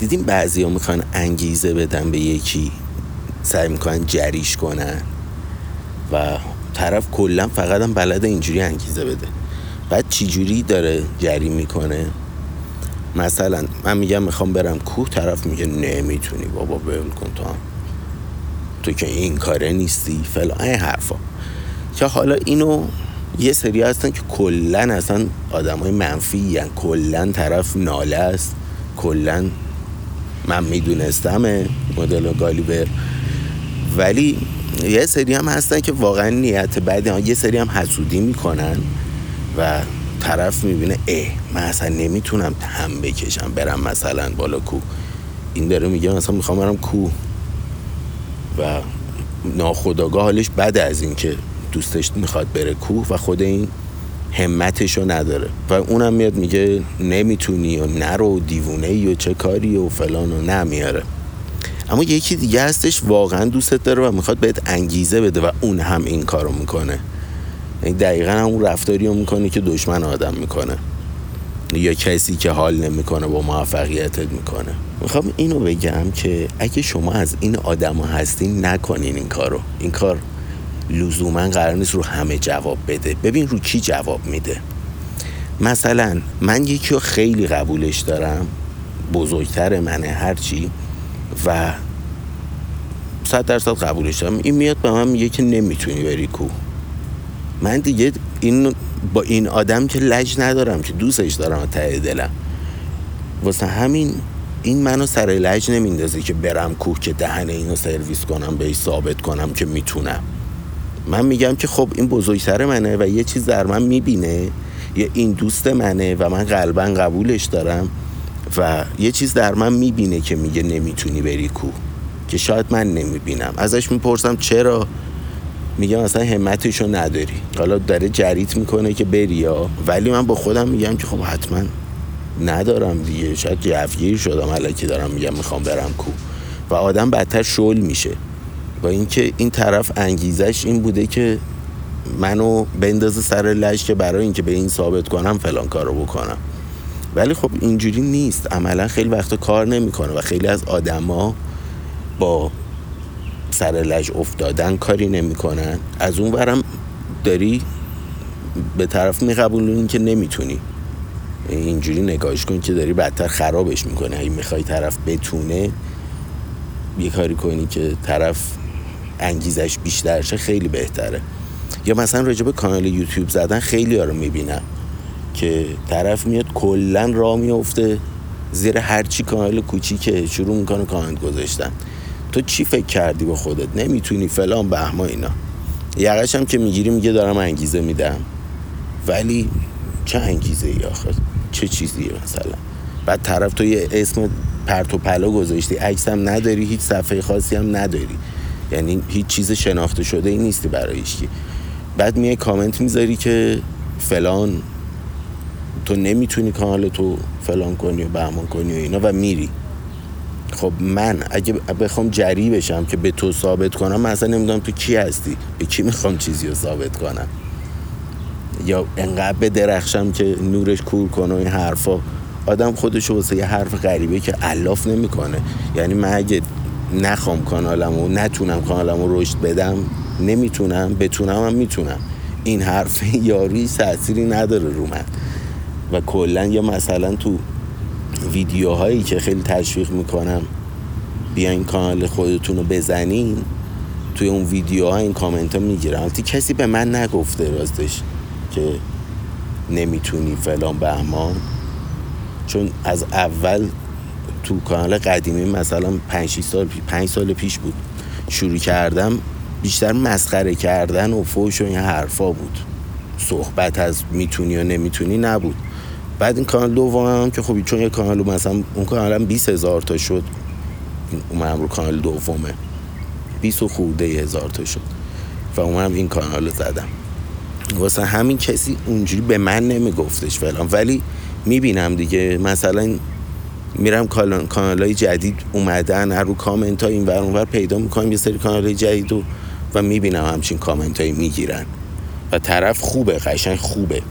دیدیم بعضی ها می‌خوان انگیزه بدن به یکی سعی می‌کنن جریش کنن و طرف کلا فقط هم بلد اینجوری انگیزه بده. بعد چجوری داره جری می‌کنه؟ مثلا من میگم می‌خوام برم کوه طرف میگه نمی‌تونی بابا بل کن تو هم. تو که این کاره نیستی فلان این حرفا. که حالا اینو یه سری هستن که کلا اصلا آدم های منفی کلا طرف ناله است. کلا من می‌دونستم مدل گالیبر ولی یه سری هم هستن که واقعا نیت بعد یه سری هم حسودی می‌کنن و طرف می‌بینه اه من اصلا نمی‌تونم هم بکشم برم مثلا بالا کو این داره میگه مثلا می‌خوام برم کو و ناخداگاه حالش بد از این که دوستش می‌خواد بره کوه و خود این همتش رو نداره. و اونم میاد میگه نمی‌تونی و نرو دیوونه ای و چه کاری و فلان و نمیاره. اما یکی دیگه هستش واقعا دوستت داره و می‌خواد بهت انگیزه بده و اون هم این کارو می‌کنه. یعنی دقیقا همون رفتاری رو می‌کنه که دشمن آدم می‌کنه. یا کسی که حال نمی‌کنه با موفقیتت می‌کنه. می‌خوام اینو بگم که اگه شما از این آدم هستین نکنین این کارو. این کار لزوما قرار نیست رو همه جواب بده. ببین رو کی جواب میده. مثلا من یکی رو خیلی قبولش دارم. بزرگتر منه هرچی. و صد درصد قبولش دارم. این میاد به من میگه که نمی‌تونی بری کو. من دیگه این با این آدم که لج ندارم که دوستش دارم ته دلم. واسه همین این منو سر لج نمیندازه که برم کوه که دهن اینو سرویس کنم بهش ثابت کنم که می‌تونم. من میگم که خب این بزرگتر منه و یه چیز در من می‌بینه یه این دوست منه و من قلبا قبولش دارم و یه چیز در من می‌بینه که میگه نمی‌تونی بری کو که شاید من نمی‌بینم. ازش می‌پرسم چرا؟ میگه مثلا همتشو نداری. حالا داره جریت می‌کنه که بری یا؟ ولی من با خودم میگم که خب حتما ندارم دیگه. شاید جوگیر شدم علکی دارم میگم می‌خوام برم کو. و آدم بدتر شل میشه. با اینکه این طرف انگیزش این بوده که منو بندازه سر لش که برای اینکه به این ثابت کنم فلان کارو بکنم. ولی خب اینجوری نیست. عملا خیلی وقتا کار نمی‌کنه و خیلی از آدما با سر لج افتادن کاری نمی‌کنن. از اون برم داری به طرف میقبولونی که نمی‌تونی. اینجوری نگاهش کن که داری بدتر خرابش می‌کنه اگه می‌خوای طرف بتونه یه کاری کنی که طرف انگیزش بیشتر شه خیلی بهتره. یا مثلا راجب کانال یوتیوب زدن خیلی ها رو می‌بینم که طرف میاد کلا را میفته زیر هرچی کانال کوچیکه شروع می‌کنه کامنت گذاشتن. تو چی فکر کردی با خودت؟ نمی‌تونی فلان بهما اینا. یقش هم که می‌گیری میگه دارم انگیزه میدم. ولی چه انگیزه ای آخر؟ چه چیزیه مثلا؟ بعد طرف تو یه اسم پرت و پلا گذاشتی عکس هم نداری هیچ صفحه خاصی هم نداری. یعنی هیچ چیز شناخته شده ای نیستی برای هیچکی. بعد میای کامنت می‌ذاری که فلان تو نمی‌تونی کانال تو فلان کنی و بهمان کنی و اینا و میری. خب من اگه بخوام جری بشم که به تو ثابت کنم من اصلا نمی‌دونم تو کی هستی؟ به کی می‌خوام چیزی رو ثابت کنم؟ یا انقدر به درخشم که نورش کور کنه و این حرفا. آدم خودشو واسه یه حرف غریبه که علاف نمی‌کنه. یعنی من اگه نخوام کانالمو نتونم کانالمو رشد بدم نمی‌تونم بتونم هم می‌تونم. این حرف یاری تأثیری نداره رو من. و کلا یا مثلا تو ویدیوهایی که خیلی تشویق می‌کنم بیاین کانال خودتون رو بزنین توی اون ویدیوها این کامنت ها می‌گیرم کسی به من نگفته راستش که نمی‌تونی فلان بهمان. چون از اول تو کانال قدیمی مثلا 5 سال 5 سال پیش بود. شروع کردم بیشتر مسخره کردن و فوش و این حرفا بود. صحبت از می‌تونی و نمی‌تونی نبود. بعد این کانال دومم که خب چون یه کانال مثلا اون کانالم 20 هزار تا شد. اومدم رو کانال دومه. 20 خورده هزار تا شد. و اومدم این کانال رو زدم. واسه همین کسی اونجوری به من نمیگفتش فلان ولی می‌بینم دیگه مثلا میرم کانال های جدید اومدن رو کامنت ها این ور اونور پیدا می‌کنم یه سری کانال های جدید و, و می‌بینم همچین کامنت هایی می‌گیرن. و طرف خوبه قشنگ خوبه.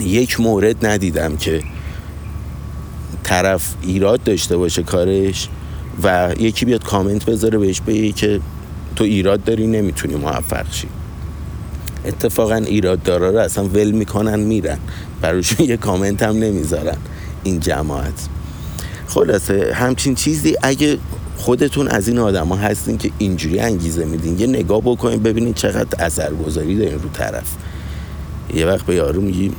یک مورد ندیدم که طرف ایراد داشته باشه کارش و یکی بیاد کامنت بذاره بهش بگه که تو ایراد داری نمی‌تونی موفق شی. اتفاقا ایراد دارا رو اصلا ول می‌کنن میرن. براشون یه کامنت هم نمی‌ذارن. این جماعت. خلاصه همچین چیزی اگه خودتون از این آدما هستین که اینجوری انگیزه میدین یه نگاه بکنین ببینین چقدر اثرگذاری دارین رو طرف. یه وقت به یارو میگی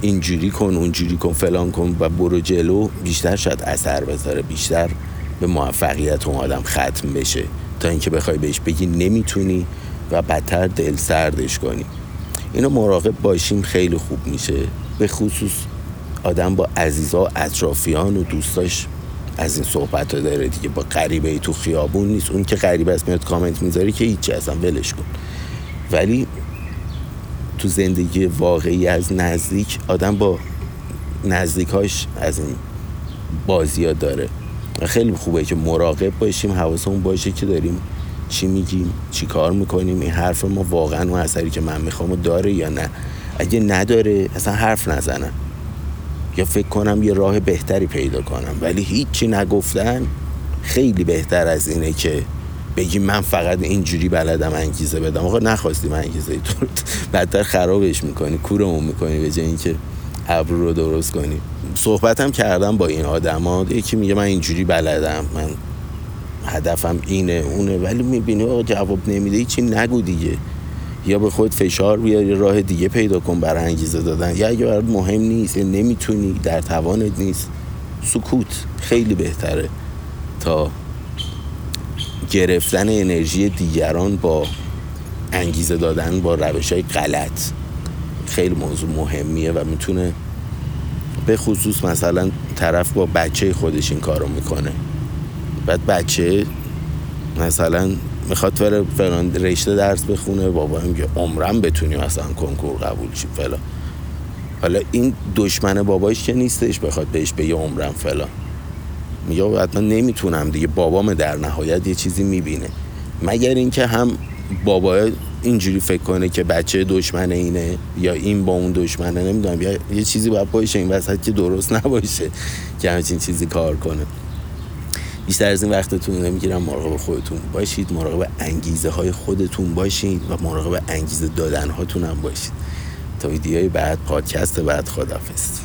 اینجوری کن اونجوری کن فلان کن و برو جلو بیشتر شاید اثر بذاره بیشتر به موفقیت اون آدم ختم بشه. تا اینکه بخوای بهش بگی نمی‌تونی و بدتر دل سردش کنی. اینو مراقب باشیم خیلی خوب میشه. به خصوص آدم با عزیزا و اطرافیان و دوستاش از این صحبت ها داره دیگه. با غریبه ای تو خیابون نیست. اون که غریبه است میاد کامنت می‌ذاری که هیچی اصلا ولش کن. ولی تو زندگی واقعی از نزدیک آدم با نزدیکاش از این بازی ها داره. خیلی خوبه که مراقب باشیم حواسمون باشه که داریم چی میگیم چی کار می‌کنیم. این حرف ما واقعا اون اثری که من می‌خوام داره یا نه؟ اگه نداره اصلا حرف نزنم یا فکر کنم یه راه بهتری پیدا کنم. ولی هیچی نگفتن خیلی بهتر از اینه که بگی من فقط اینجوری بلدم انگیزه بدم. آقا نخواستیم انگیزه تو بدتر خرابش می‌کنی کورمون می‌کنی به جای اینکه ابرو رو درست کنی. صحبتم کردم با این آدما یکی میگه من اینجوری بلدم. من هدفم اینه اونه. ولی می‌بینی آقا جواب نمیده هیچی نگو دیگه. یا به خود فشار بیار یه راه دیگه پیدا کن برای انگیزه دادن. یا اگه برات مهم نیست نمی‌تونی در توانت نیست سکوت خیلی بهتره تا گرفتن انرژی دیگران با انگیزه دادن با روش های غلط. خیلی موضوع مهمیه و می‌تونه به خصوص مثلا طرف با بچه خودش این کارو می‌کنه. بعد بچه مثلا می‌خواد فلان رشته درس بخونه بابا میگه عمرم بتونی مثلا کنکور قبول شی فلان حالا این دشمن بابایش که نیستش بخواد بهش بگه عمرم فلان. میگه حتما نمی‌تونم دیگه بابام در نهایت یه چیزی می‌بینه. مگر اینکه هم بابا اینجوری فکر کنه که بچه دشمن اینه یا این با اون دشمنه نمی‌دونم. یا یه چیزی باید باشه این وسط که درست نباشه که همچین چیزی کار کنه. بیشتر از این وقتتون نمی‌گیرم مراقب خودتون باشید مراقب انگیزه های خودتون باشید و مراقب انگیزه دادن هاتون هم باشید. تا ویدیوهای بعد پادکست بعد خدافست